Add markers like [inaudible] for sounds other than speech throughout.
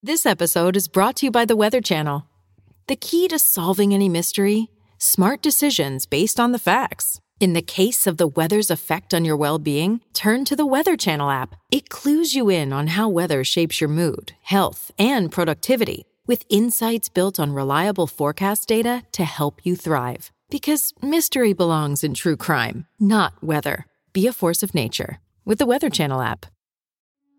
This episode is brought to you by the Weather Channel. The key to solving any mystery? Smart decisions based on the facts. In the case of the weather's effect on your well being, turn to the Weather Channel app. It clues you in on how weather shapes your mood, health, and productivity, with insights built on reliable forecast data to help you thrive. Because mystery belongs in true crime, not weather. Be a force of nature with the Weather Channel app.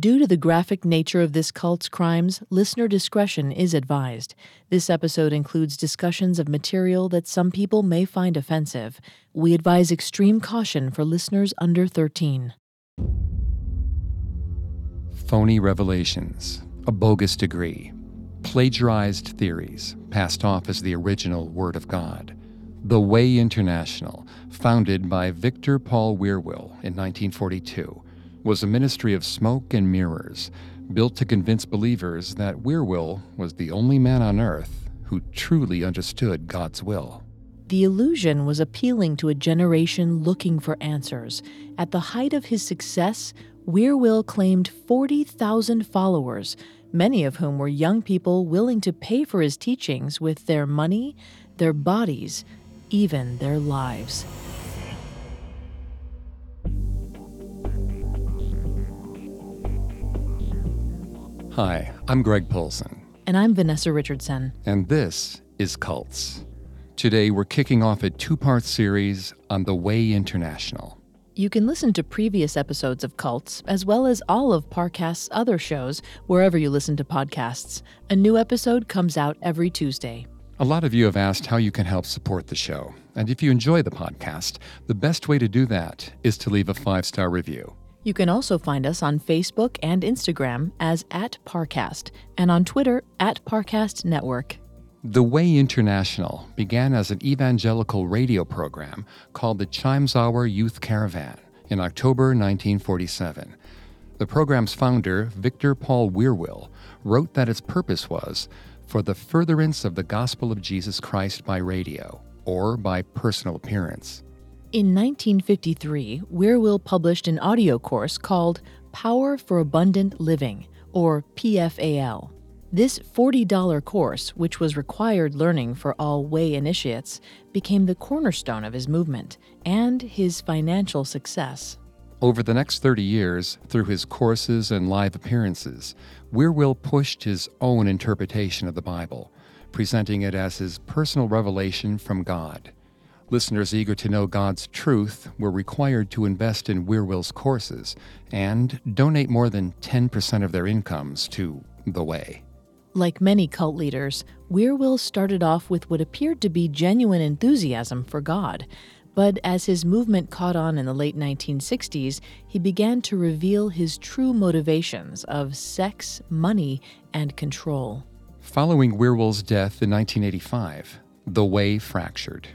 Due to the graphic nature of this cult's crimes, listener discretion is advised. This episode includes discussions of material that some people may find offensive. We advise extreme caution for listeners under 13. Phony revelations, a bogus degree, plagiarized theories passed off as the original Word of God. The Way International, founded by Victor Paul Wierwille in 1942 was a ministry of smoke and mirrors, built to convince believers that Wierwille was the only man on earth who truly understood God's will. The illusion was appealing to a generation looking for answers. At the height of his success, Wierwille claimed 40,000 followers, many of whom were young people willing to pay for his teachings with their money, their bodies, even their lives. Hi, I'm Greg Polcyn. And I'm Vanessa Richardson. And this is Cults. Today we're kicking off a two part series on The Way International. You can listen to previous episodes of Cults, as well as all of Parcast's other shows, wherever you listen to podcasts. A new episode comes out every Tuesday. A lot of you have asked how you can help support the show. And if you enjoy the podcast, the best way to do that is to leave a five star review. You can also find us on Facebook and Instagram as at Parcast and on Twitter at Parcast Network. The Way International began as an evangelical radio program called the Chimes Hour Youth Caravan in October 1947. The program's founder, Victor Paul Wierwille, wrote that its purpose was for the furtherance of the gospel of Jesus Christ by radio or by personal appearance. In 1953, Wierwille published an audio course called Power for Abundant Living, or PFAL. This $40 course, which was required learning for all way initiates, became the cornerstone of his movement and his financial success. Over the next 30 years, through his courses and live appearances, Wierwille pushed his own interpretation of the Bible, presenting it as his personal revelation from God. Listeners eager to know God's truth were required to invest in Wierwille's courses and donate more than 10% of their incomes to The Way. Like many cult leaders, Wierwille started off with what appeared to be genuine enthusiasm for God. But as his movement caught on in the late 1960s, he began to reveal his true motivations of sex, money, and control. Following Wierwille's death in 1985, The Way fractured.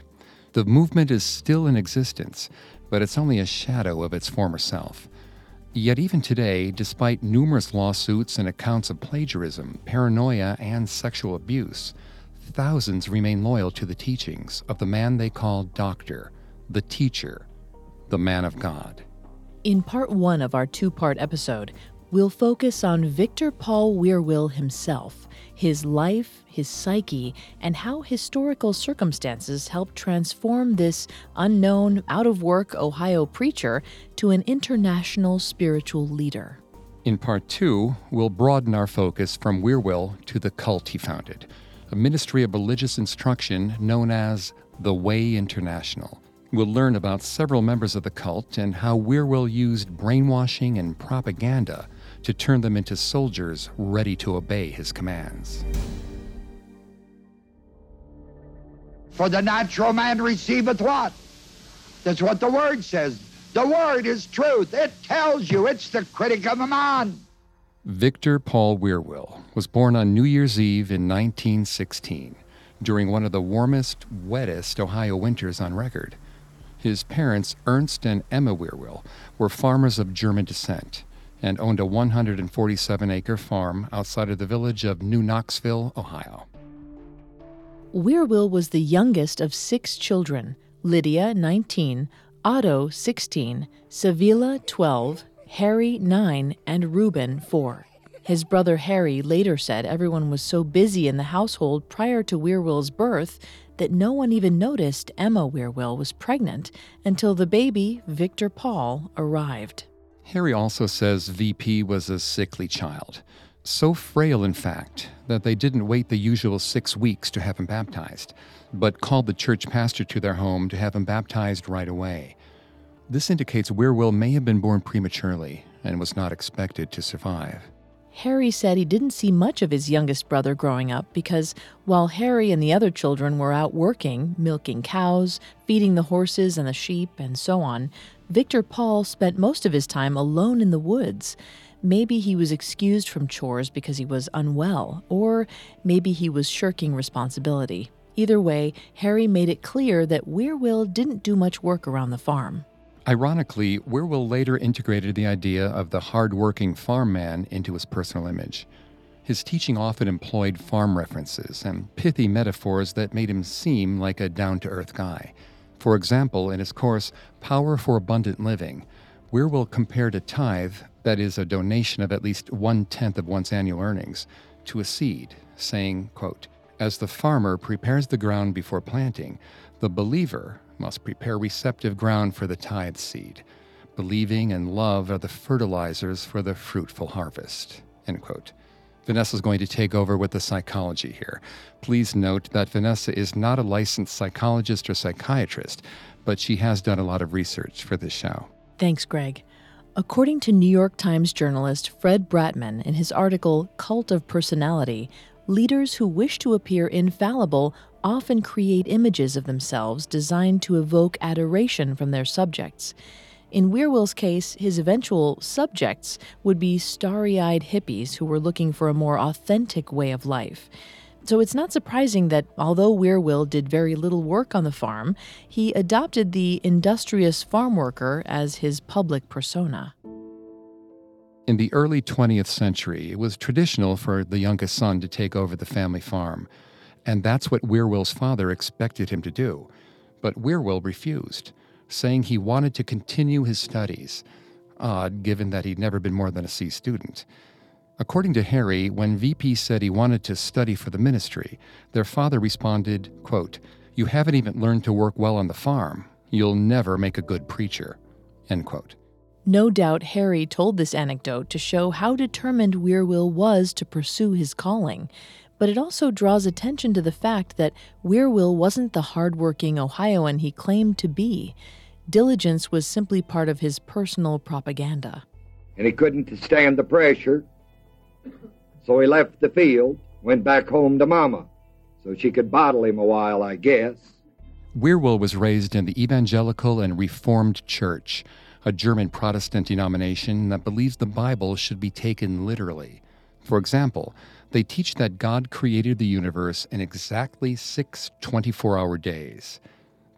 The movement is still in existence, but it's only a shadow of its former self. Yet, even today, despite numerous lawsuits and accounts of plagiarism, paranoia, and sexual abuse, thousands remain loyal to the teachings of the man they call Doctor, the Teacher, the Man of God. In part one of our two part episode, we'll focus on Victor Paul Wierwille himself his life, his psyche, and how historical circumstances helped transform this unknown, out of work Ohio preacher to an international spiritual leader. In part two, we'll broaden our focus from Wierwille to the cult he founded, a ministry of religious instruction known as the Way International. We'll learn about several members of the cult and how Wierwille used brainwashing and propaganda to turn them into soldiers ready to obey his commands. For the natural man receiveth what? That's what the word says. The word is truth. It tells you it's the critic of a man. Victor Paul Wierwille was born on New Year's Eve in 1916, during one of the warmest, wettest Ohio winters on record. His parents, Ernst and Emma Wierwille, were farmers of German descent and owned a 147 acre farm outside of the village of New Knoxville, Ohio. Wierwille was the youngest of six children Lydia, 19, Otto, 16, Sevilla, 12, Harry, 9, and Reuben, 4. His brother Harry later said everyone was so busy in the household prior to Wierwille's birth that no one even noticed Emma Wierwille was pregnant until the baby, Victor Paul, arrived. Harry also says VP was a sickly child, so frail, in fact, that they didn't wait the usual six weeks to have him baptized, but called the church pastor to their home to have him baptized right away. This indicates Wierwille may have been born prematurely and was not expected to survive. Harry said he didn't see much of his youngest brother growing up because while Harry and the other children were out working, milking cows, feeding the horses and the sheep, and so on, Victor Paul spent most of his time alone in the woods. Maybe he was excused from chores because he was unwell, or maybe he was shirking responsibility. Either way, Harry made it clear that Wierwille didn't do much work around the farm. Ironically, Wierwille later integrated the idea of the hard-working farm man into his personal image. His teaching often employed farm references and pithy metaphors that made him seem like a down to earth guy. For example, in his course, Power for Abundant Living, Wierwille compared a tithe, that is, a donation of at least one tenth of one's annual earnings, to a seed, saying, quote, As the farmer prepares the ground before planting, the believer must prepare receptive ground for the tithe seed. Believing and love are the fertilizers for the fruitful harvest. End quote. Vanessa is going to take over with the psychology here. Please note that Vanessa is not a licensed psychologist or psychiatrist, but she has done a lot of research for this show. Thanks, Greg. According to New York Times journalist Fred Bratman in his article Cult of Personality, leaders who wish to appear infallible often create images of themselves designed to evoke adoration from their subjects. In Wierwille's case, his eventual subjects would be starry eyed hippies who were looking for a more authentic way of life. So it's not surprising that although Wierwille did very little work on the farm, he adopted the industrious farm worker as his public persona. In the early 20th century, it was traditional for the youngest son to take over the family farm, and that's what Wierwille's father expected him to do. But Wierwille refused saying he wanted to continue his studies. Odd, given that he'd never been more than a C student. According to Harry, when VP said he wanted to study for the ministry, their father responded, quote, You haven't even learned to work well on the farm. You'll never make a good preacher. End quote. No doubt Harry told this anecdote to show how determined Wierwille was to pursue his calling, but it also draws attention to the fact that Wierwille wasn't the hardworking Ohioan he claimed to be diligence was simply part of his personal propaganda. And he couldn't stand the pressure, so he left the field, went back home to Mama, so she could bottle him a while, I guess. Wierwille was raised in the Evangelical and Reformed Church, a German Protestant denomination that believes the Bible should be taken literally. For example, they teach that God created the universe in exactly six 24 hour days.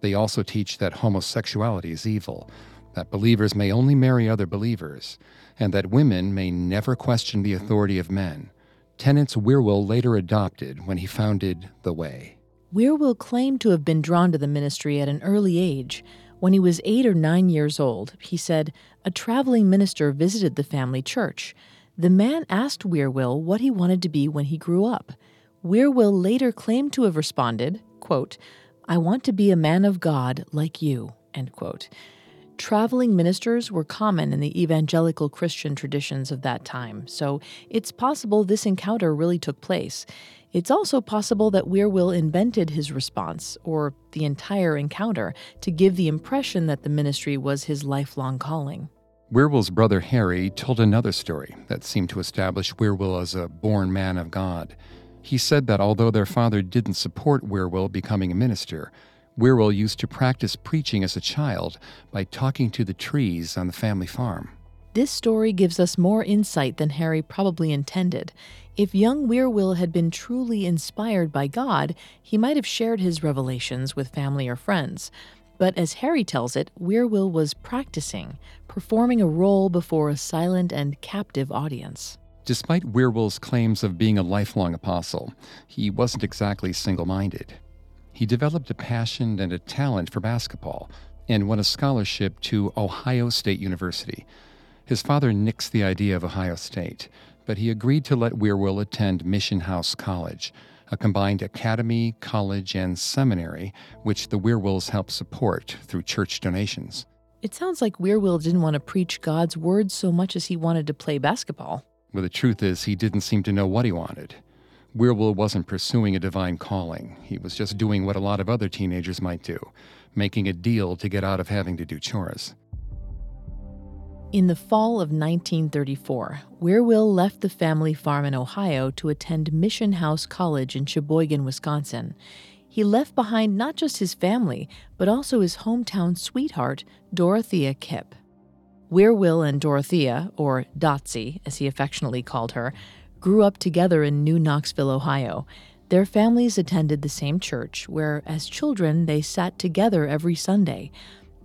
They also teach that homosexuality is evil, that believers may only marry other believers, and that women may never question the authority of men. Tenets Wierwille later adopted when he founded The Way. Wierwille claimed to have been drawn to the ministry at an early age. When he was eight or nine years old, he said, a traveling minister visited the family church. The man asked Wierwille what he wanted to be when he grew up. Wierwille later claimed to have responded, quote, I want to be a man of God like you. End quote. Traveling ministers were common in the evangelical Christian traditions of that time, so it's possible this encounter really took place. It's also possible that Wierwille invented his response, or the entire encounter, to give the impression that the ministry was his lifelong calling. Wierwille's brother Harry told another story that seemed to establish Wierwille as a born man of God. He said that although their father didn't support Wierwille becoming a minister, Wierwille used to practice preaching as a child by talking to the trees on the family farm. This story gives us more insight than Harry probably intended. If young Wierwille had been truly inspired by God, he might have shared his revelations with family or friends. But as Harry tells it, Wierwille was practicing, performing a role before a silent and captive audience. Despite Wierwille's claims of being a lifelong apostle, he wasn't exactly single minded. He developed a passion and a talent for basketball and won a scholarship to Ohio State University. His father nixed the idea of Ohio State, but he agreed to let Wierwille attend Mission House College, a combined academy, college, and seminary, which the Wierwilles helped support through church donations. It sounds like Wierwille didn't want to preach God's word so much as he wanted to play basketball. Well, the truth is, he didn't seem to know what he wanted. Wierwille wasn't pursuing a divine calling. He was just doing what a lot of other teenagers might do, making a deal to get out of having to do chores. In the fall of 1934, Wierwille left the family farm in Ohio to attend Mission House College in Sheboygan, Wisconsin. He left behind not just his family, but also his hometown sweetheart, Dorothea Kipp. Wierwille and Dorothea, or Dotsie as he affectionately called her, grew up together in New Knoxville, Ohio. Their families attended the same church, where, as children, they sat together every Sunday.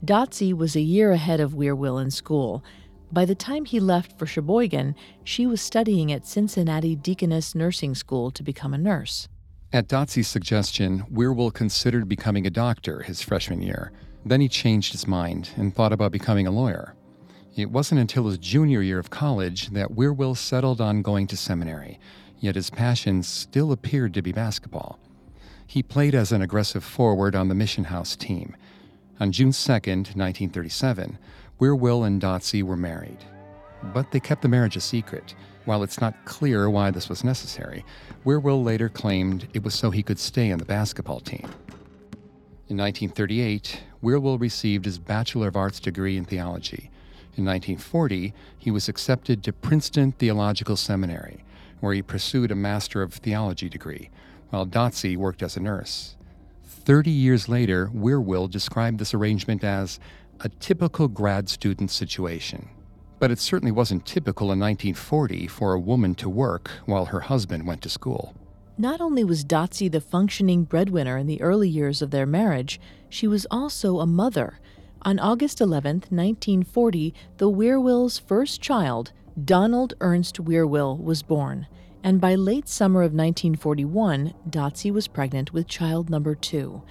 Dotsie was a year ahead of Wierwille in school. By the time he left for Sheboygan, she was studying at Cincinnati Deaconess Nursing School to become a nurse. At Dotsie's suggestion, Wierwille considered becoming a doctor his freshman year. Then he changed his mind and thought about becoming a lawyer. It wasn't until his junior year of college that Wierwille settled on going to seminary, yet his passion still appeared to be basketball. He played as an aggressive forward on the Mission House team. On June 2, 1937, Wierwille and Dotsie were married. But they kept the marriage a secret. While it's not clear why this was necessary, Wierwille later claimed it was so he could stay on the basketball team. In 1938, Wierwille received his Bachelor of Arts degree in theology. In 1940, he was accepted to Princeton Theological Seminary, where he pursued a Master of Theology degree, while Dotsie worked as a nurse. Thirty years later, Wierwille described this arrangement as a typical grad student situation. But it certainly wasn't typical in 1940 for a woman to work while her husband went to school. Not only was Dotsie the functioning breadwinner in the early years of their marriage, she was also a mother on August 11, 1940, the Wierwilles' first child, Donald Ernst Wierwille, was born, and by late summer of 1941, Dotsie was pregnant with child number two.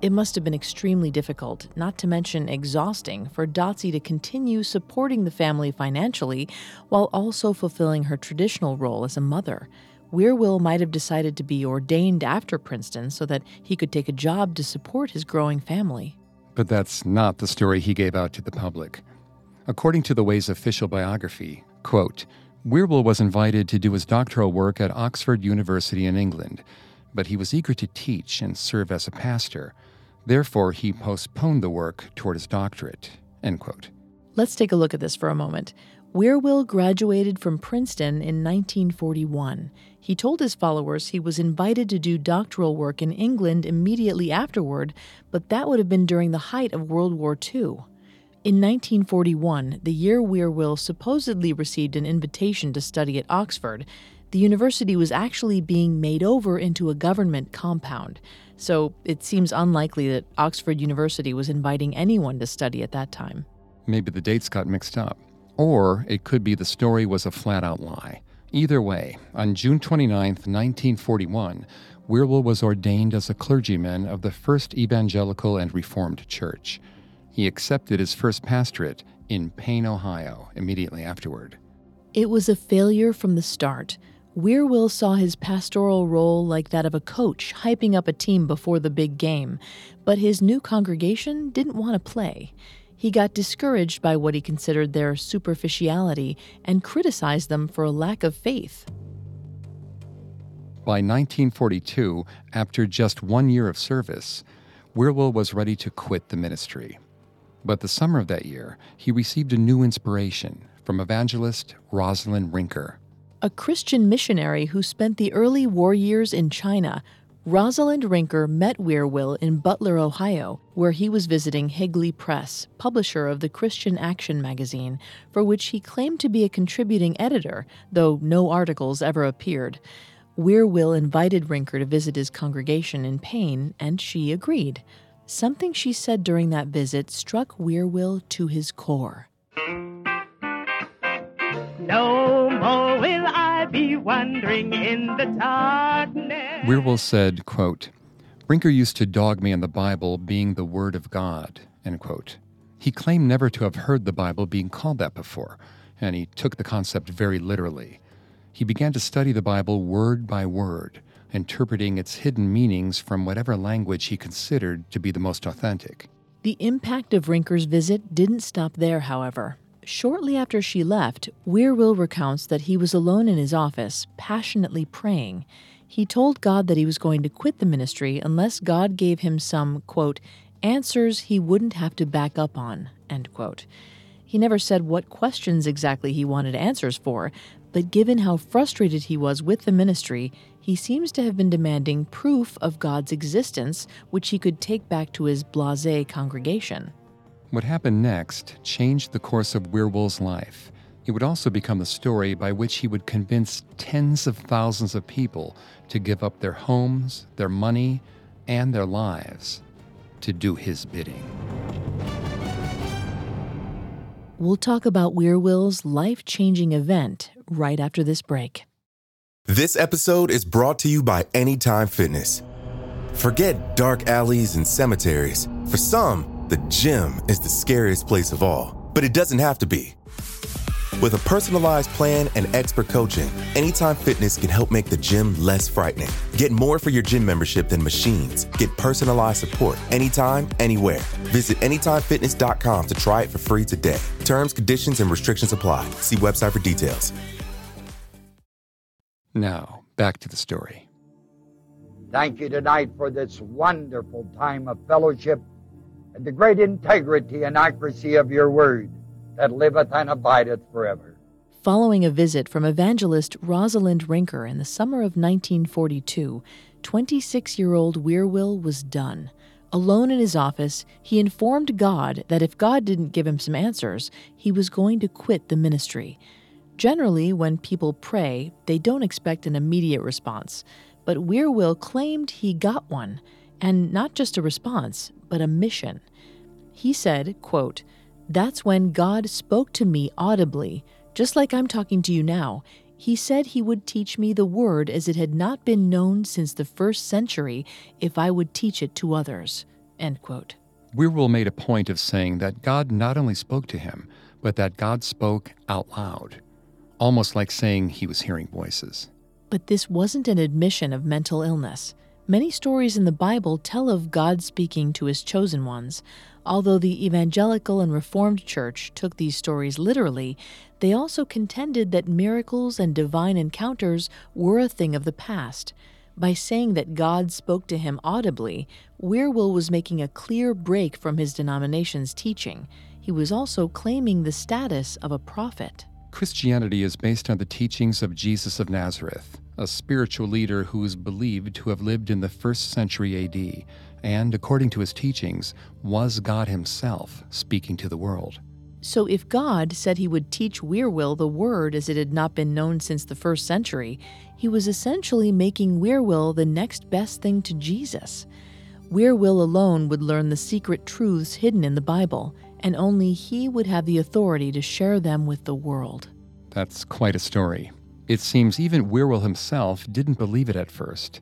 It must have been extremely difficult, not to mention exhausting, for Dotsie to continue supporting the family financially while also fulfilling her traditional role as a mother. Wierwille might have decided to be ordained after Princeton so that he could take a job to support his growing family. But that's not the story he gave out to the public. According to the Way's official biography, quote, Wierwille was invited to do his doctoral work at Oxford University in England, but he was eager to teach and serve as a pastor. Therefore, he postponed the work toward his doctorate. End quote. Let's take a look at this for a moment. Wierwille graduated from Princeton in 1941. He told his followers he was invited to do doctoral work in England immediately afterward, but that would have been during the height of World War II. In 1941, the year Wierwille supposedly received an invitation to study at Oxford, the university was actually being made over into a government compound. So it seems unlikely that Oxford University was inviting anyone to study at that time. Maybe the dates got mixed up. Or it could be the story was a flat out lie. Either way, on June 29, 1941, Wierwille was ordained as a clergyman of the First Evangelical and Reformed Church. He accepted his first pastorate in Payne, Ohio, immediately afterward. It was a failure from the start. Wierwille saw his pastoral role like that of a coach hyping up a team before the big game, but his new congregation didn't want to play. He got discouraged by what he considered their superficiality and criticized them for a lack of faith. By 1942, after just one year of service, Wierwille was ready to quit the ministry. But the summer of that year, he received a new inspiration from evangelist Rosalind Rinker. A Christian missionary who spent the early war years in China, Rosalind Rinker met Wierwille in Butler, Ohio, where he was visiting Higley Press, publisher of the Christian Action magazine, for which he claimed to be a contributing editor, though no articles ever appeared. Wierwille invited Rinker to visit his congregation in Payne, and she agreed. Something she said during that visit struck Wierwille to his core. No more will I be wandering in the darkness. Wierwille said, quote, Rinker used to dog me on the Bible being the Word of God, end quote. He claimed never to have heard the Bible being called that before, and he took the concept very literally. He began to study the Bible word by word, interpreting its hidden meanings from whatever language he considered to be the most authentic. The impact of Rinker's visit didn't stop there, however. Shortly after she left, Wierwille recounts that he was alone in his office, passionately praying. He told God that he was going to quit the ministry unless God gave him some, quote, answers he wouldn't have to back up on, end quote. He never said what questions exactly he wanted answers for, but given how frustrated he was with the ministry, he seems to have been demanding proof of God's existence, which he could take back to his blase congregation. What happened next changed the course of Wierwille's life. It would also become the story by which he would convince tens of thousands of people to give up their homes, their money, and their lives to do his bidding. We'll talk about Wierwille's life changing event right after this break. This episode is brought to you by Anytime Fitness. Forget dark alleys and cemeteries. For some, the gym is the scariest place of all, but it doesn't have to be. With a personalized plan and expert coaching, Anytime Fitness can help make the gym less frightening. Get more for your gym membership than machines. Get personalized support anytime, anywhere. Visit AnytimeFitness.com to try it for free today. Terms, conditions, and restrictions apply. See website for details. Now, back to the story. Thank you tonight for this wonderful time of fellowship and the great integrity and accuracy of your word that liveth and abideth forever. Following a visit from evangelist Rosalind Rinker in the summer of 1942, 26 year old Wierwille was done. Alone in his office, he informed God that if God didn't give him some answers, he was going to quit the ministry. Generally, when people pray, they don't expect an immediate response, but Wierwille claimed he got one, and not just a response, but a mission. He said, quote, That's when God spoke to me audibly, just like I'm talking to you now. He said he would teach me the word as it had not been known since the first century if I would teach it to others. End quote. Wierwille made a point of saying that God not only spoke to him, but that God spoke out loud almost like saying he was hearing voices. But this wasn't an admission of mental illness. Many stories in the Bible tell of God speaking to his chosen ones. Although the evangelical and reformed church took these stories literally, they also contended that miracles and divine encounters were a thing of the past. By saying that God spoke to him audibly, Wierwille was making a clear break from his denomination's teaching. He was also claiming the status of a prophet. Christianity is based on the teachings of Jesus of Nazareth, a spiritual leader who is believed to have lived in the first century AD, and, according to his teachings, was God himself speaking to the world. So, if God said he would teach Wierwille the word as it had not been known since the first century, he was essentially making Wierwille the next best thing to Jesus. Wierwille alone would learn the secret truths hidden in the Bible, and only he would have the authority to share them with the world. That's quite a story. It seems even Wierwille himself didn't believe it at first.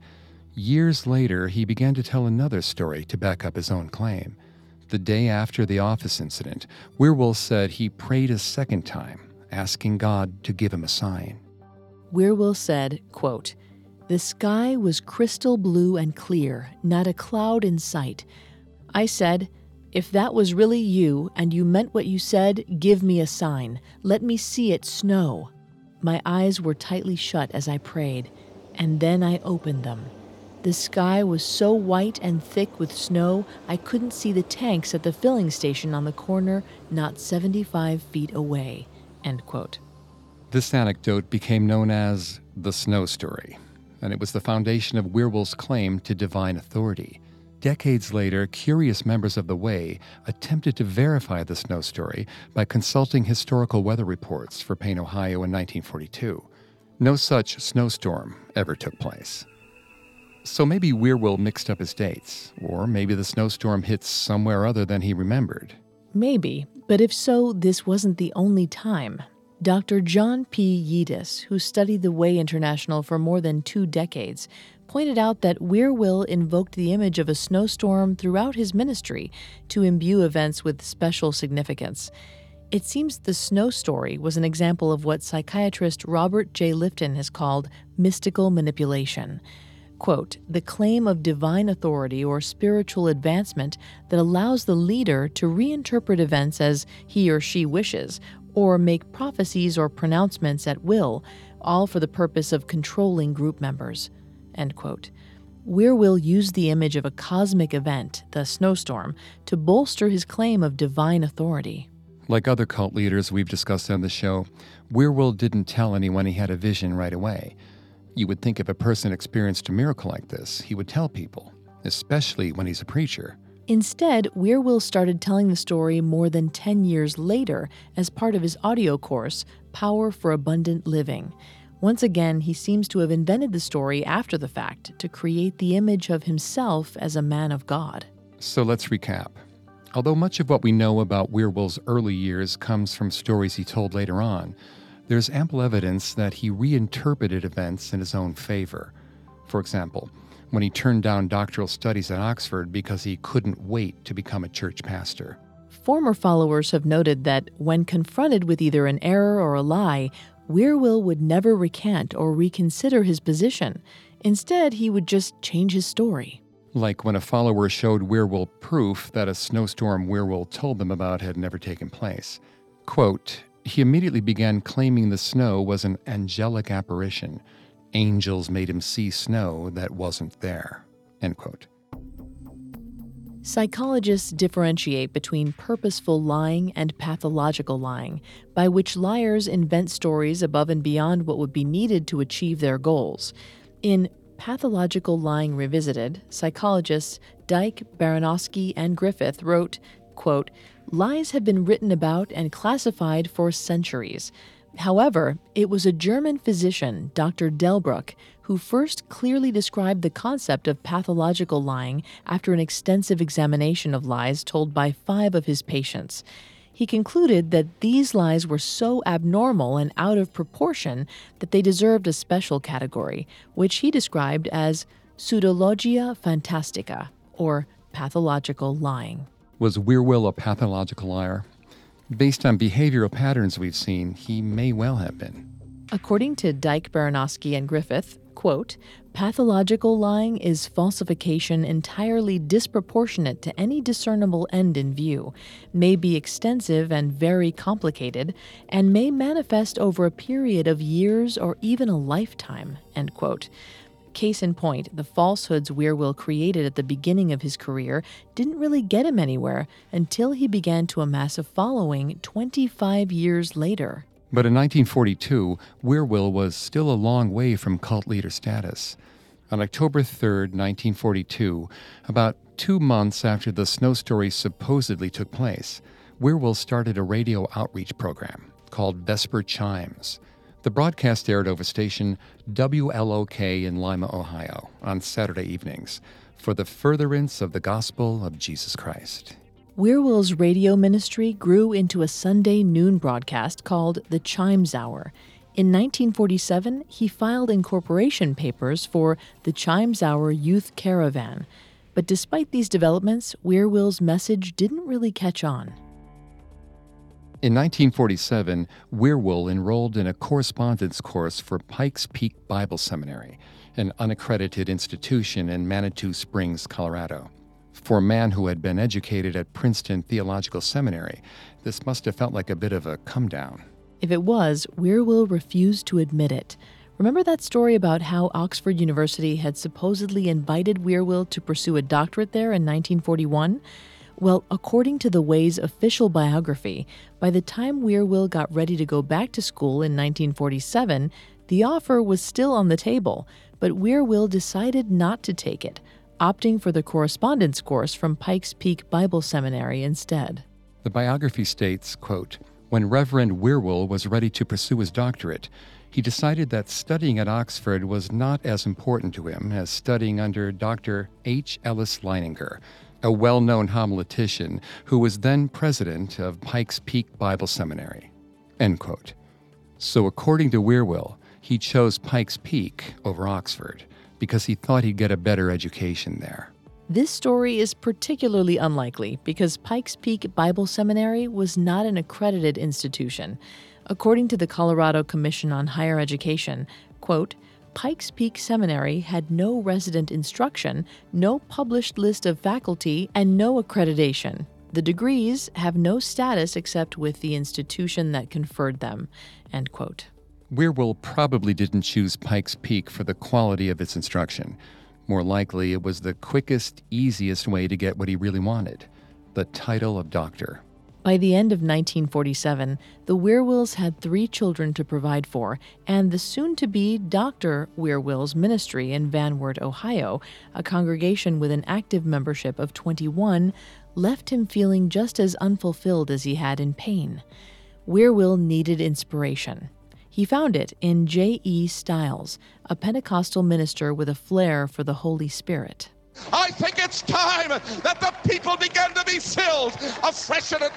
Years later, he began to tell another story to back up his own claim. The day after the office incident, Wierwille said he prayed a second time, asking God to give him a sign. Wierwille said, quote, The sky was crystal blue and clear, not a cloud in sight. I said, If that was really you and you meant what you said, give me a sign. Let me see it snow. My eyes were tightly shut as I prayed, and then I opened them. The sky was so white and thick with snow, I couldn't see the tanks at the filling station on the corner, not 75 feet away. This anecdote became known as the Snow Story, and it was the foundation of Wierwille's claim to divine authority. Decades later, curious members of the Way attempted to verify the snow story by consulting historical weather reports for Payne, Ohio in 1942. No such snowstorm ever took place. So maybe Wierwille mixed up his dates, or maybe the snowstorm hit somewhere other than he remembered. Maybe, but if so, this wasn't the only time. Dr. John P. Juedes, who studied the Way International for more than two decades, pointed out that Wierwille invoked the image of a snowstorm throughout his ministry to imbue events with special significance. It seems the snow story was an example of what psychiatrist Robert J. Lifton has called mystical manipulation. Quote, the claim of divine authority or spiritual advancement that allows the leader to reinterpret events as he or she wishes, or make prophecies or pronouncements at will, all for the purpose of controlling group members. End quote. Wierwille used the image of a cosmic event, the snowstorm, to bolster his claim of divine authority. Like other cult leaders we've discussed on the show, Wierwille didn't tell anyone he had a vision right away. You would think if a person experienced a miracle like this, he would tell people, especially when he's a preacher. Instead, Wierwille started telling the story more than 10 years later as part of his audio course, Power for Abundant Living. Once again, he seems to have invented the story after the fact to create the image of himself as a man of God. So let's recap. Although much of what we know about Wierwille's early years comes from stories he told later on, there's ample evidence that he reinterpreted events in his own favor. For example, when he turned down doctoral studies at Oxford because he couldn't wait to become a church pastor. Former followers have noted that when confronted with either an error or a lie, Wierwille would never recant or reconsider his position. Instead, he would just change his story. Like when a follower showed Wierwille proof that a snowstorm Wierwille told them about had never taken place. Quote, he immediately began claiming the snow was an angelic apparition. Angels made him see snow that wasn't there. End quote. Psychologists differentiate between purposeful lying and pathological lying, by which liars invent stories above and beyond what would be needed to achieve their goals. In Pathological Lying Revisited, psychologists Dike, Baranoski, and Griffith wrote, quote, Lies have been written about and classified for centuries. However, it was a German physician, Dr. Delbruck, who first clearly described the concept of pathological lying after an extensive examination of lies told by five of his patients. He concluded that these lies were so abnormal and out of proportion that they deserved a special category, which he described as pseudologia fantastica, or pathological lying. Was Wierwille a pathological liar? Based on behavioral patterns we've seen, he may well have been. According to Dike, Baranoski, and Griffith, quote, pathological lying is falsification entirely disproportionate to any discernible end in view, may be extensive and very complicated, and may manifest over a period of years or even a lifetime, end quote. Case in point, the falsehoods Wierwille created at the beginning of his career didn't really get him anywhere until he began to amass a following 25 years later. But in 1942, Wierwille was still a long way from cult leader status. On October 3, 1942, about two months after the snow story supposedly took place, Wierwille started a radio outreach program called Vesper Chimes. The broadcast aired over station WLOK in Lima, Ohio, on Saturday evenings for the furtherance of the gospel of Jesus Christ. Wierwille's radio ministry grew into a Sunday noon broadcast called the Chimes Hour. In 1947, he filed incorporation papers for the Chimes Hour Youth Caravan. But despite these developments, Wierwille's message didn't really catch on. In 1947, Wierwille enrolled in a correspondence course for Pikes Peak Bible Seminary, an unaccredited institution in Manitou Springs, Colorado. For a man who had been educated at Princeton Theological Seminary, this must have felt like a bit of a come down. If it was, Wierwille refused to admit it. Remember that story about how Oxford University had supposedly invited Wierwille to pursue a doctorate there in 1941? Well, according to the Way's official biography, by the time Wierwille got ready to go back to school in 1947, the offer was still on the table, but Wierwille decided not to take it, opting for the correspondence course from Pikes Peak Bible Seminary instead. The biography states, quote, when Reverend Wierwille was ready to pursue his doctorate, he decided that studying at Oxford was not as important to him as studying under Dr. H. Ellis Leininger, a well known homiletician who was then president of Pikes Peak Bible Seminary. End quote. So, according to Wierwille, he chose Pikes Peak over Oxford because he thought he'd get a better education there. This story is particularly unlikely because Pikes Peak Bible Seminary was not an accredited institution. According to the Colorado Commission on Higher Education, quote, Pikes Peak Seminary had no resident instruction, no published list of faculty, and no accreditation. The degrees have no status except with the institution that conferred them. End quote. Wierwille probably didn't choose Pikes Peak for the quality of its instruction. More likely, it was the quickest, easiest way to get what he really wanted the title of doctor. By the end of 1947, the Wierwilles had three children to provide for, and the soon to be Dr. Wierwille's ministry in Van Wert, Ohio, a congregation with an active membership of 21, left him feeling just as unfulfilled as he had in Payne. Wierwille needed inspiration. He found it in J.E. Stiles, a Pentecostal minister with a flair for the Holy Spirit. I think it's time that the people begin to be filled afresh and [laughs]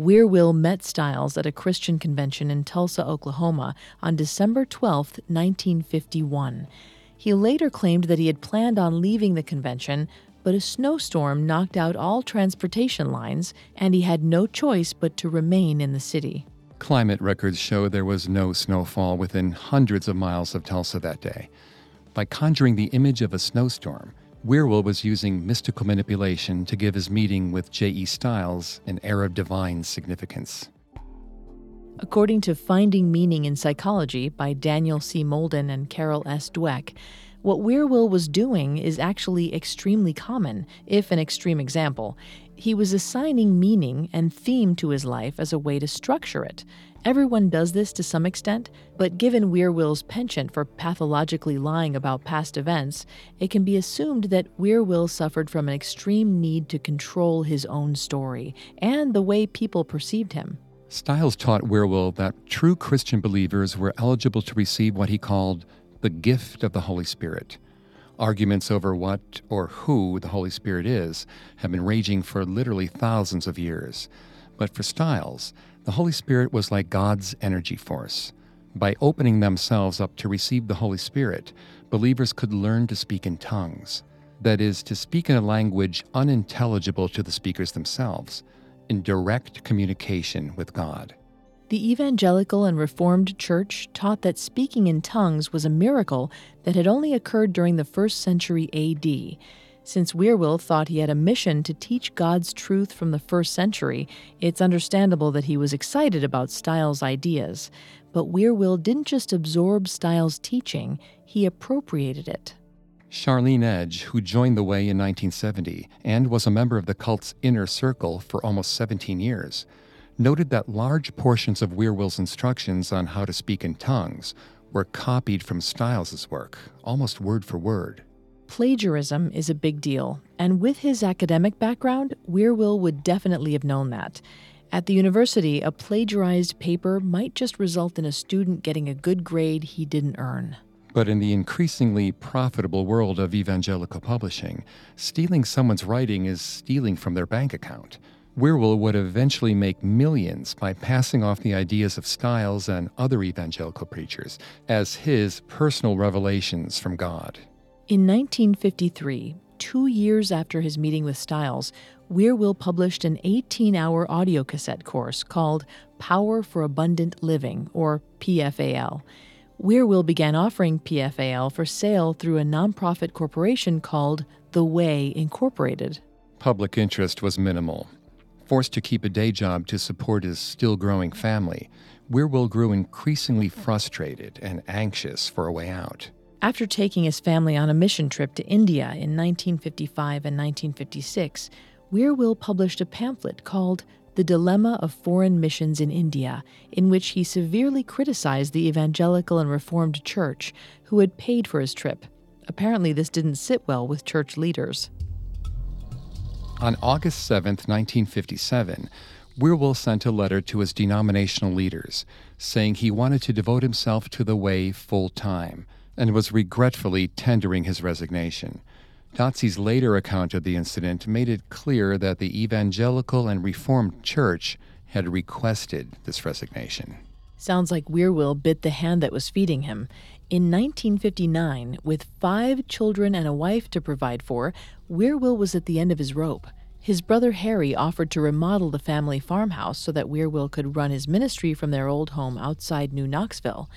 Wierwille met Stiles at a Christian convention in Tulsa, Oklahoma on December 12, 1951. He later claimed that he had planned on leaving the convention, but a snowstorm knocked out all transportation lines, and he had no choice but to remain in the city. Climate records show there was no snowfall within hundreds of miles of Tulsa that day. By conjuring the image of a snowstorm, Wierwille was using mystical manipulation to give his meeting with J.E. Stiles an air of divine significance. According to Finding Meaning in Psychology by Daniel C. Molden and Carol S. Dweck, what Wierwille was doing is actually extremely common, if an extreme example. He was assigning meaning and theme to his life as a way to structure it, Everyone does this to some extent, but given Wierwille's penchant for pathologically lying about past events, it can be assumed that Wierwille suffered from an extreme need to control his own story and the way people perceived him. Stiles taught Wierwille that true Christian believers were eligible to receive what he called the gift of the Holy Spirit. Arguments over what or who the Holy Spirit is have been raging for literally thousands of years. But for Stiles, the Holy Spirit was like God's energy force. By opening themselves up to receive the Holy Spirit, believers could learn to speak in tongues. That is, to speak in a language unintelligible to the speakers themselves, in direct communication with God. The Evangelical and Reformed Church taught that speaking in tongues was a miracle that had only occurred during the first century AD. Since Wierwille thought he had a mission to teach God's truth from the first century, it's understandable that he was excited about Stiles' ideas. But Wierwille didn't just absorb Stiles' teaching, he appropriated it. Charlene Edge, who joined the Way in 1970 and was a member of the cult's inner circle for almost 17 years, noted that large portions of Wierwille's instructions on how to speak in tongues were copied from Stiles' work, almost word for word. Plagiarism is a big deal, and with his academic background, Wierwille would definitely have known that. At the university, a plagiarized paper might just result in a student getting a good grade he didn't earn. But in the increasingly profitable world of evangelical publishing, stealing someone's writing is stealing from their bank account. Wierwille would eventually make millions by passing off the ideas of Stiles and other evangelical preachers as his personal revelations from God. In 1953, two years after his meeting with Stiles, Wierwille published an 18 hour audio cassette course called Power for Abundant Living, or PFAL. Wierwille began offering PFAL for sale through a nonprofit corporation called The Way Incorporated. Public interest was minimal. Forced to keep a day job to support his still growing family, Wierwille grew increasingly frustrated and anxious for a way out. After taking his family on a mission trip to India in 1955 and 1956, Wierwille published a pamphlet called The Dilemma of Foreign Missions in India, in which he severely criticized the evangelical and reformed church, who had paid for his trip. Apparently, this didn't sit well with church leaders. On August 7, 1957, Wierwille sent a letter to his denominational leaders saying he wanted to devote himself to the way full time and was regretfully tendering his resignation. Dotze's later account of the incident made it clear that the evangelical and reformed church had requested this resignation. Sounds like Wierwille bit the hand that was feeding him. In 1959, with five children and a wife to provide for, Wierwille was at the end of his rope. His brother Harry offered to remodel the family farmhouse so that Wierwille could run his ministry from their old home outside New Knoxville.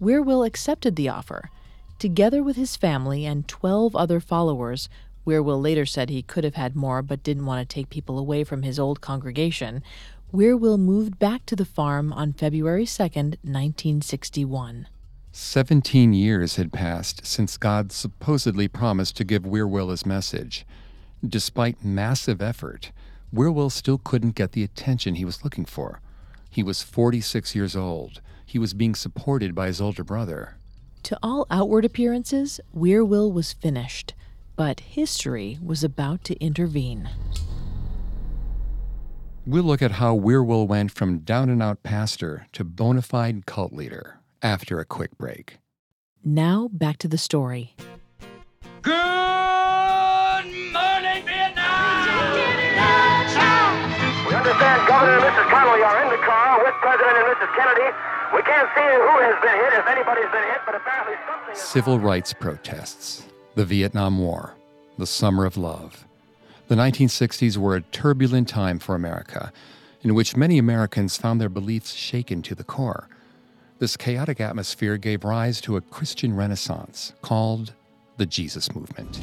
Wierwille accepted the offer. Together with his family and 12 other followers, Wierwille later said he could have had more but didn't want to take people away from his old congregation, Wierwille moved back to the farm on February 2, 1961. Seventeen years had passed since God supposedly promised to give Wierwille his message. Despite massive effort, Wierwille still couldn't get the attention he was looking for. He was 46 years old. He was being supported by his older brother. To all outward appearances, Wierwille was finished, but history was about to intervene. We'll look at how Wierwille went from down and out pastor to bona fide cult leader after a quick break. Now, back to the story. Good morning, Vietnam! We understand Governor and Mrs. Connolly are in the car with President and Mrs. Kennedy. We can't see who has been hit, if anybody's been hit, but apparently something. is- Civil rights protests, the Vietnam War, the Summer of Love. The 1960s were a turbulent time for America, in which many Americans found their beliefs shaken to the core. This chaotic atmosphere gave rise to a Christian renaissance called the Jesus Movement.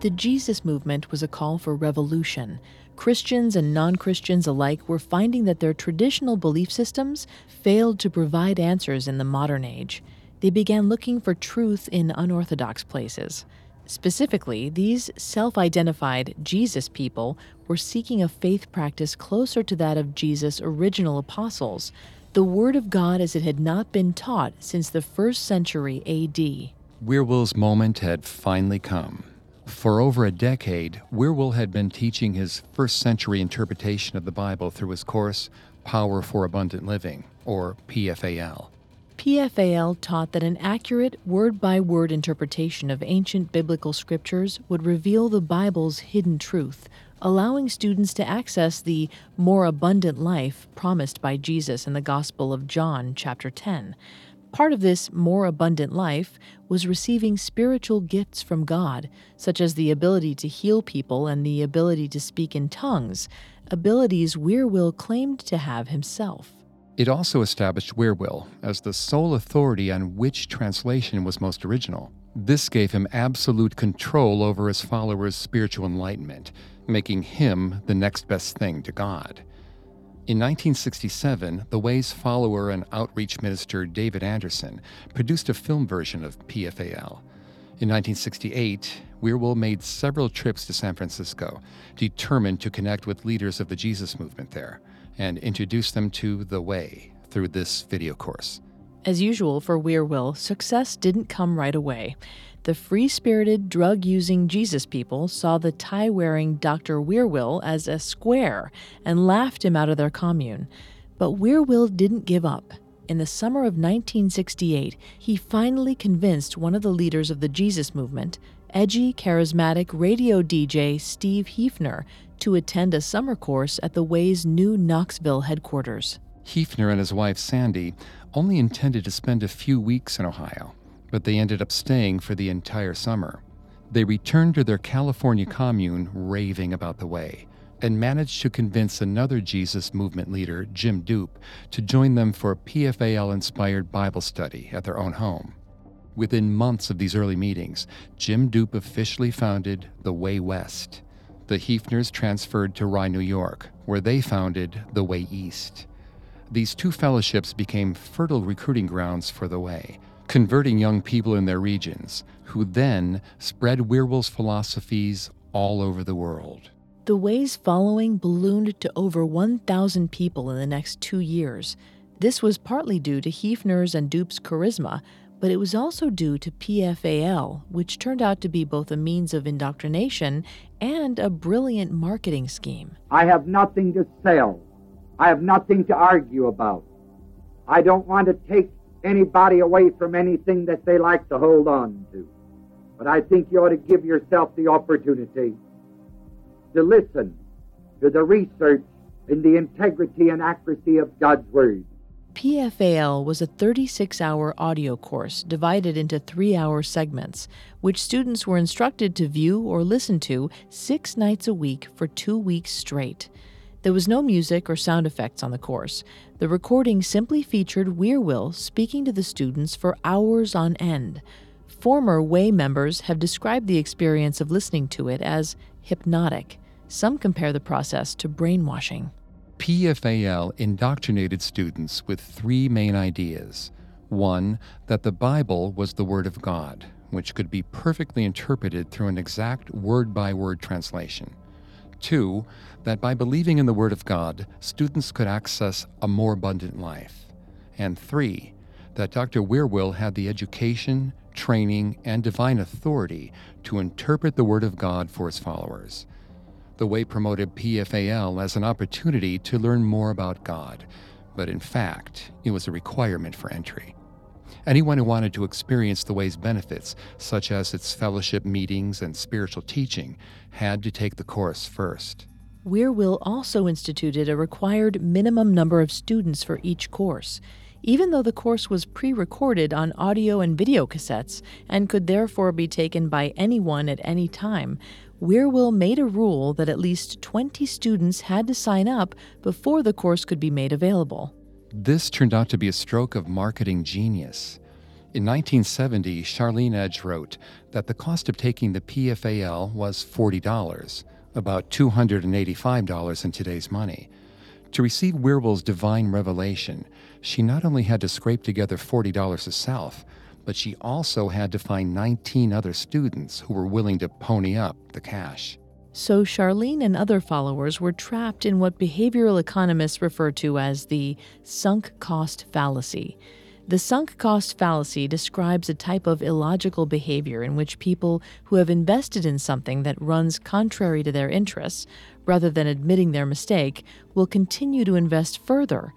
The Jesus movement was a call for revolution. Christians and non Christians alike were finding that their traditional belief systems failed to provide answers in the modern age. They began looking for truth in unorthodox places. Specifically, these self identified Jesus people were seeking a faith practice closer to that of Jesus' original apostles, the Word of God as it had not been taught since the first century AD. Wierwille's moment had finally come. For over a decade, Wierwille had been teaching his first century interpretation of the Bible through his course, Power for Abundant Living, or PFAL. PFAL taught that an accurate word by word interpretation of ancient biblical scriptures would reveal the Bible's hidden truth, allowing students to access the more abundant life promised by Jesus in the Gospel of John, chapter 10. Part of this more abundant life was receiving spiritual gifts from God, such as the ability to heal people and the ability to speak in tongues, abilities Wierwille claimed to have himself. It also established Wierwille as the sole authority on which translation was most original. This gave him absolute control over his followers' spiritual enlightenment, making him the next best thing to God. In 1967, The Way's follower and outreach minister David Anderson produced a film version of PFAL. In 1968, Wierwille made several trips to San Francisco, determined to connect with leaders of the Jesus movement there and introduce them to The Way through this video course. As usual for Wierwille, success didn't come right away. The free spirited, drug using Jesus people saw the tie wearing Dr. Wierwille as a square and laughed him out of their commune. But Wierwille didn't give up. In the summer of 1968, he finally convinced one of the leaders of the Jesus movement, edgy, charismatic radio DJ Steve Heefner, to attend a summer course at the Way's new Knoxville headquarters. Heefner and his wife Sandy only intended to spend a few weeks in Ohio, but they ended up staying for the entire summer. They returned to their California commune raving about the way, and managed to convince another Jesus movement leader, Jim Doop, to join them for a PFAL inspired Bible study at their own home. Within months of these early meetings, Jim Doop officially founded The Way West. The Heefners transferred to Rye, New York, where they founded The Way East. These two fellowships became fertile recruiting grounds for The Way, converting young people in their regions, who then spread Wierwille's philosophies all over the world. The Way's following ballooned to over 1,000 people in the next two years. This was partly due to Heefner's and Doop's charisma, but it was also due to PFAL, which turned out to be both a means of indoctrination and a brilliant marketing scheme. I have nothing to sell. I have nothing to argue about. I don't want to take anybody away from anything that they like to hold on to. But I think you ought to give yourself the opportunity to listen to the research in the integrity and accuracy of God's Word. PFAL was a 36 hour audio course divided into three hour segments, which students were instructed to view or listen to six nights a week for two weeks straight. There was no music or sound effects on the course. The recording simply featured Wierwille speaking to the students for hours on end. Former Way members have described the experience of listening to it as hypnotic. Some compare the process to brainwashing. PFAL indoctrinated students with three main ideas. One, that the Bible was the Word of God, which could be perfectly interpreted through an exact word by word translation. Two, that by believing in the Word of God, students could access a more abundant life. And three, that Dr. Wierwille had the education, training, and divine authority to interpret the Word of God for his followers. The Way promoted PFAL as an opportunity to learn more about God, but in fact, it was a requirement for entry. Anyone who wanted to experience the Way's benefits, such as its fellowship meetings and spiritual teaching, had to take the course first. Wierwille also instituted a required minimum number of students for each course. Even though the course was pre recorded on audio and video cassettes and could therefore be taken by anyone at any time, Wierwille made a rule that at least 20 students had to sign up before the course could be made available. This turned out to be a stroke of marketing genius. In 1970, Charlene Edge wrote that the cost of taking the PFAL was $40, about $285 in today's money. To receive Wierwille's divine revelation, she not only had to scrape together $40 herself, but she also had to find 19 other students who were willing to pony up the cash. So Charlene and other followers were trapped in what behavioral economists refer to as the sunk cost fallacy. The sunk cost fallacy describes a type of illogical behavior in which people who have invested in something that runs contrary to their interests, rather than admitting their mistake, will continue to invest further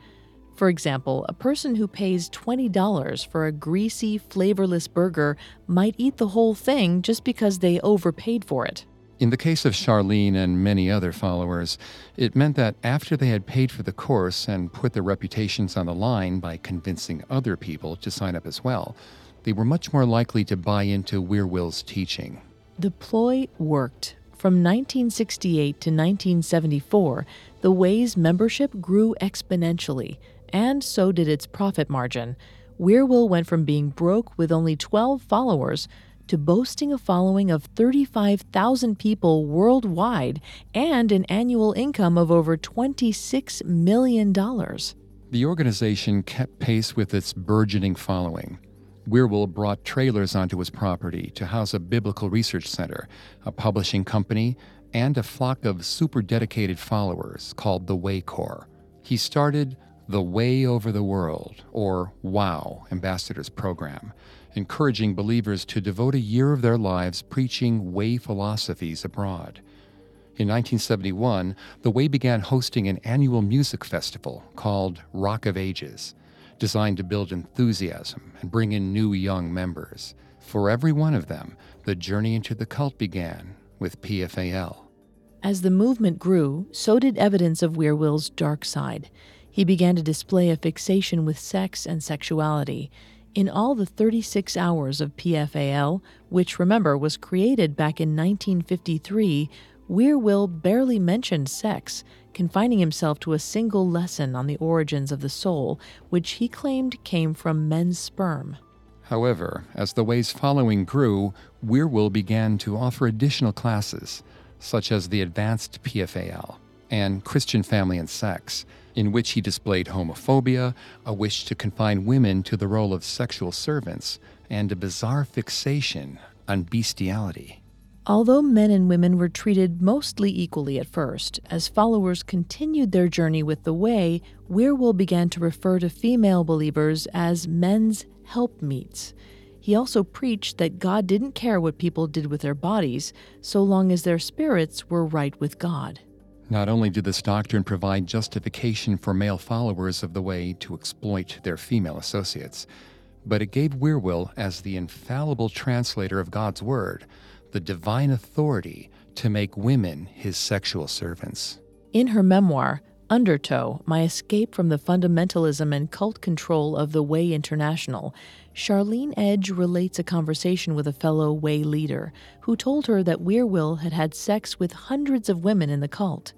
for example, a person who pays $20 for a greasy, flavorless burger might eat the whole thing just because they overpaid for it. In the case of Charlene and many other followers, it meant that after they had paid for the course and put their reputations on the line by convincing other people to sign up as well, they were much more likely to buy into Wierwille's teaching. The ploy worked. From 1968 to 1974, the Way's membership grew exponentially and so did its profit margin. Wierwille went from being broke with only 12 followers to boasting a following of 35,000 people worldwide and an annual income of over $26 million. The organization kept pace with its burgeoning following. Wierwille brought trailers onto his property to house a biblical research center, a publishing company, and a flock of super dedicated followers called the Way Corps. He started the Way Over the World, or WOW, Ambassadors Program, encouraging believers to devote a year of their lives preaching Way philosophies abroad. In 1971, the Way began hosting an annual music festival called Rock of Ages, designed to build enthusiasm and bring in new young members. For every one of them, the journey into the cult began with PFAL. As the movement grew, so did evidence of Wierwille's dark side he began to display a fixation with sex and sexuality. In all the 36 hours of PFAL, which remember was created back in 1953, Wierwille barely mentioned sex, confining himself to a single lesson on the origins of the soul, which he claimed came from men's sperm. However, as the Way's following grew, Wierwille began to offer additional classes, such as the Advanced PFAL and Christian Family and Sex, in which he displayed homophobia, a wish to confine women to the role of sexual servants, and a bizarre fixation on bestiality. Although men and women were treated mostly equally at first, as followers continued their journey with the Way, Wierwille began to refer to female believers as men's helpmeets. He also preached that God didn't care what people did with their bodies, so long as their spirits were right with God. Not only did this doctrine provide justification for male followers of the way to exploit their female associates, but it gave Wierwille, as the infallible translator of God's Word, the divine authority to make women his sexual servants. In her memoir, Undertow My Escape from the Fundamentalism and Cult Control of the Way International, Charlene Edge relates a conversation with a fellow Way leader who told her that Wierwille had had sex with hundreds of women in the cult.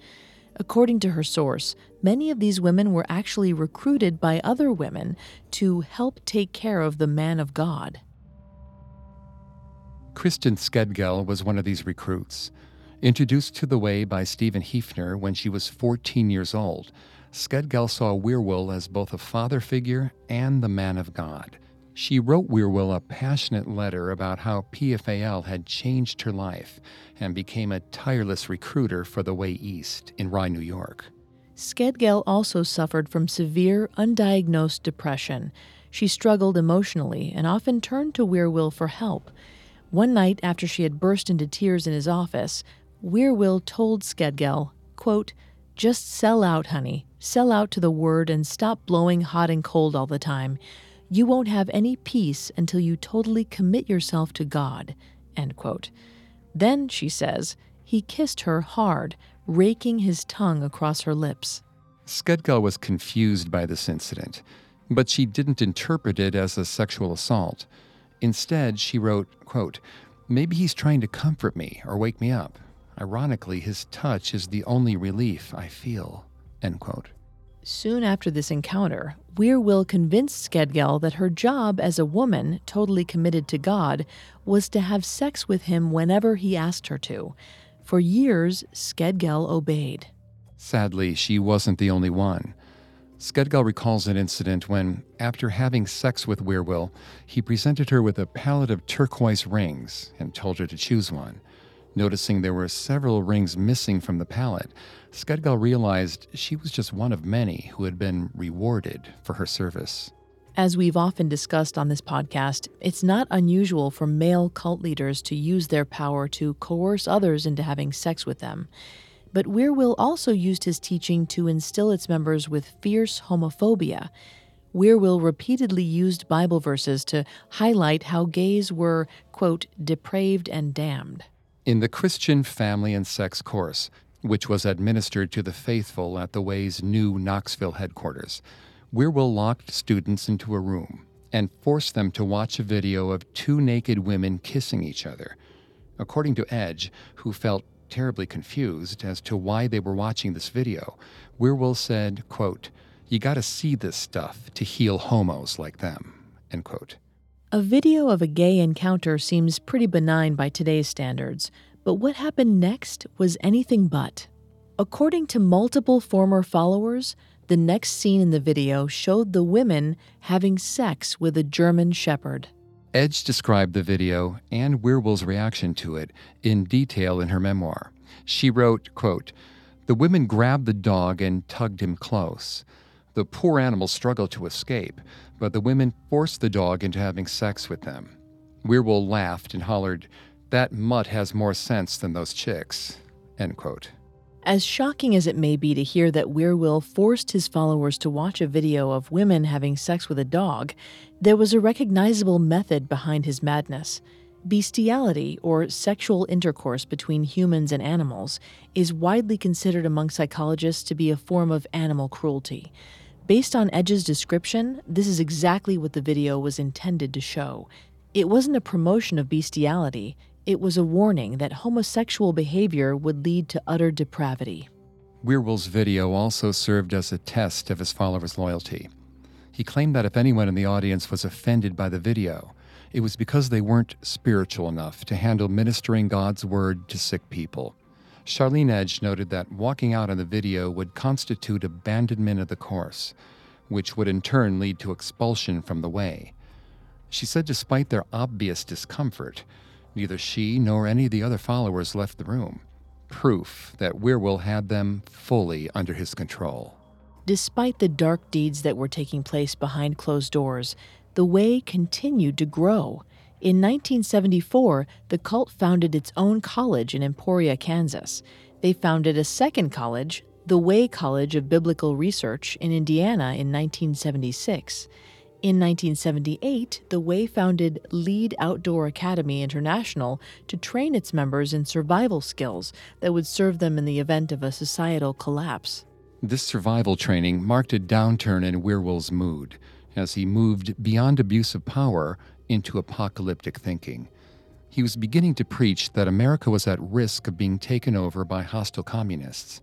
According to her source, many of these women were actually recruited by other women to help take care of the man of God. Kristen Skedgell was one of these recruits. Introduced to the way by Stephen Heefner when she was 14 years old, Skedgell saw Wierwille as both a father figure and the man of God. She wrote Wierwille a passionate letter about how PFAL had changed her life and became a tireless recruiter for the Way East in Rye, New York. Skedgell also suffered from severe, undiagnosed depression. She struggled emotionally and often turned to Wierwille for help. One night after she had burst into tears in his office, Wierwille told Skedgell, quote, Just sell out, honey. Sell out to the word and stop blowing hot and cold all the time. You won't have any peace until you totally commit yourself to God. End quote. Then, she says, he kissed her hard, raking his tongue across her lips. Skedgell was confused by this incident, but she didn't interpret it as a sexual assault. Instead, she wrote, quote, Maybe he's trying to comfort me or wake me up. Ironically, his touch is the only relief I feel. End quote. Soon after this encounter, Wierwille convinced Skedgell that her job as a woman, totally committed to God, was to have sex with him whenever he asked her to. For years, Skedgell obeyed. Sadly, she wasn't the only one. Skedgell recalls an incident when, after having sex with Wierwille, he presented her with a pallet of turquoise rings and told her to choose one. Noticing there were several rings missing from the pallet, Skedgell realized she was just one of many who had been rewarded for her service. As we've often discussed on this podcast, it's not unusual for male cult leaders to use their power to coerce others into having sex with them. But Wierwille also used his teaching to instill its members with fierce homophobia. Wierwille repeatedly used Bible verses to highlight how gays were, quote, depraved and damned. In the Christian Family and Sex course, which was administered to the faithful at the Way's new Knoxville headquarters, Wierwille locked students into a room and forced them to watch a video of two naked women kissing each other. According to Edge, who felt terribly confused as to why they were watching this video, Wierwille said, quote, You gotta see this stuff to heal homos like them, end quote. A video of a gay encounter seems pretty benign by today's standards, but what happened next was anything but. According to multiple former followers, the next scene in the video showed the women having sex with a German shepherd. Edge described the video and Wierwille's reaction to it in detail in her memoir. She wrote, quote, The women grabbed the dog and tugged him close. The poor animal struggled to escape, but the women forced the dog into having sex with them. Wierwille laughed and hollered, That mutt has more sense than those chicks. End quote. As shocking as it may be to hear that Wierwille forced his followers to watch a video of women having sex with a dog, there was a recognizable method behind his madness. Bestiality, or sexual intercourse between humans and animals, is widely considered among psychologists to be a form of animal cruelty. Based on Edge's description, this is exactly what the video was intended to show. It wasn't a promotion of bestiality, It was a warning that homosexual behavior would lead to utter depravity. Wierwille's video also served as a test of his followers' loyalty. He claimed that if anyone in the audience was offended by the video, it was because they weren't spiritual enough to handle ministering God's word to sick people. Charlene Edge noted that walking out on the video would constitute abandonment of the course, which would in turn lead to expulsion from the way. She said despite their obvious discomfort, neither she nor any of the other followers left the room proof that Wierwille had them fully under his control. Despite the dark deeds that were taking place behind closed doors, the Way continued to grow. In 1974, the cult founded its own college in Emporia, Kansas. They founded a second college, the Way College of Biblical Research, in Indiana in 1976. In 1978, the Way founded Lead Outdoor Academy International to train its members in survival skills that would serve them in the event of a societal collapse. This survival training marked a downturn in Wierwille's mood as he moved beyond abuse of power into apocalyptic thinking. He was beginning to preach that America was at risk of being taken over by hostile communists.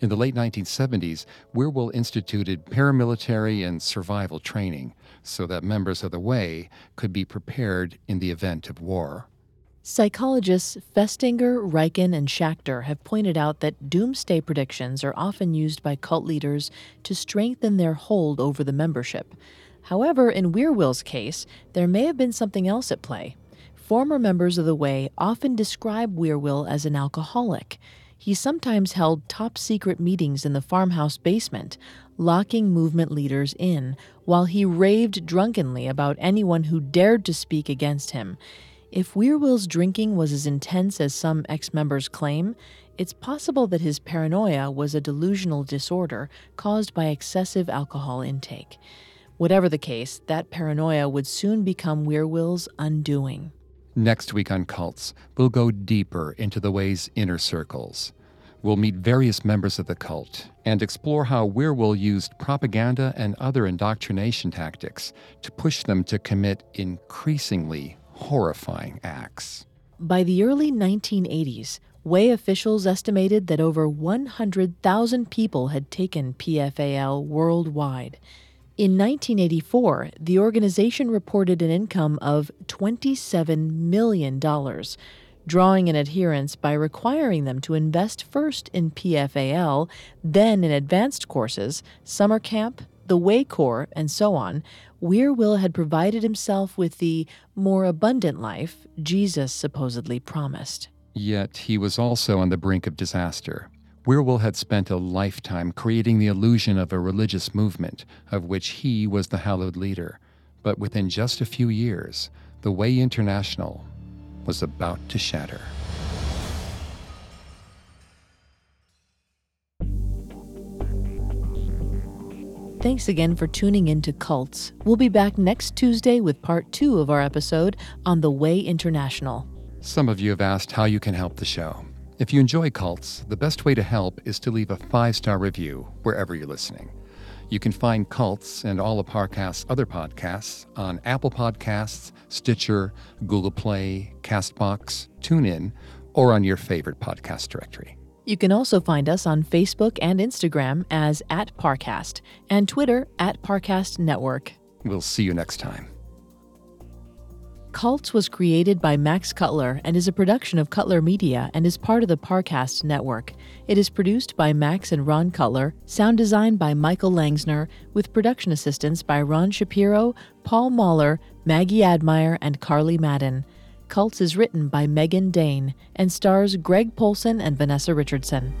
In the late 1970s, Wierwille instituted paramilitary and survival training so that members of the Way could be prepared in the event of war. Psychologists Festinger, Riecken, and Schachter have pointed out that doomsday predictions are often used by cult leaders to strengthen their hold over the membership. However, in Wierwille's case, there may have been something else at play. Former members of the Way often describe Wierwille as an alcoholic. He sometimes held top secret meetings in the farmhouse basement, locking movement leaders in, while he raved drunkenly about anyone who dared to speak against him. If Wierwille's drinking was as intense as some ex members claim, it's possible that his paranoia was a delusional disorder caused by excessive alcohol intake. Whatever the case, that paranoia would soon become Wierwille's undoing. Next week on Cults, we'll go deeper into the Way's inner circles. We'll meet various members of the cult and explore how Wierwille used propaganda and other indoctrination tactics to push them to commit increasingly horrifying acts. By the early 1980s, Way officials estimated that over 100,000 people had taken PFAL worldwide. In 1984, the organization reported an income of $27 million, drawing in adherents by requiring them to invest first in PFAL, then in advanced courses, summer camp, the Way Corps, and so on. Wierwille had provided himself with the more abundant life Jesus supposedly promised. Yet he was also on the brink of disaster. Wierwille had spent a lifetime creating the illusion of a religious movement of which he was the hallowed leader. But within just a few years, the Way International was about to shatter. Thanks again for tuning in to Cults. We'll be back next Tuesday with part two of our episode on the Way International. Some of you have asked how you can help the show. If you enjoy cults, the best way to help is to leave a five star review wherever you're listening. You can find Cults and all of Parcast's other podcasts on Apple Podcasts, Stitcher, Google Play, Castbox, TuneIn, or on your favorite podcast directory. You can also find us on Facebook and Instagram as at Parcast and Twitter at Parcast Network. We'll see you next time. Cults was created by Max Cutler and is a production of Cutler Media and is part of the Parcast network. It is produced by Max and Ron Cutler, sound design by Michael Langsner, with production assistance by Ron Shapiro, Paul Mahler, Maggie Admire, and Carly Madden. Cults is written by Megan Dane and stars Greg Polcyn and Vanessa Richardson.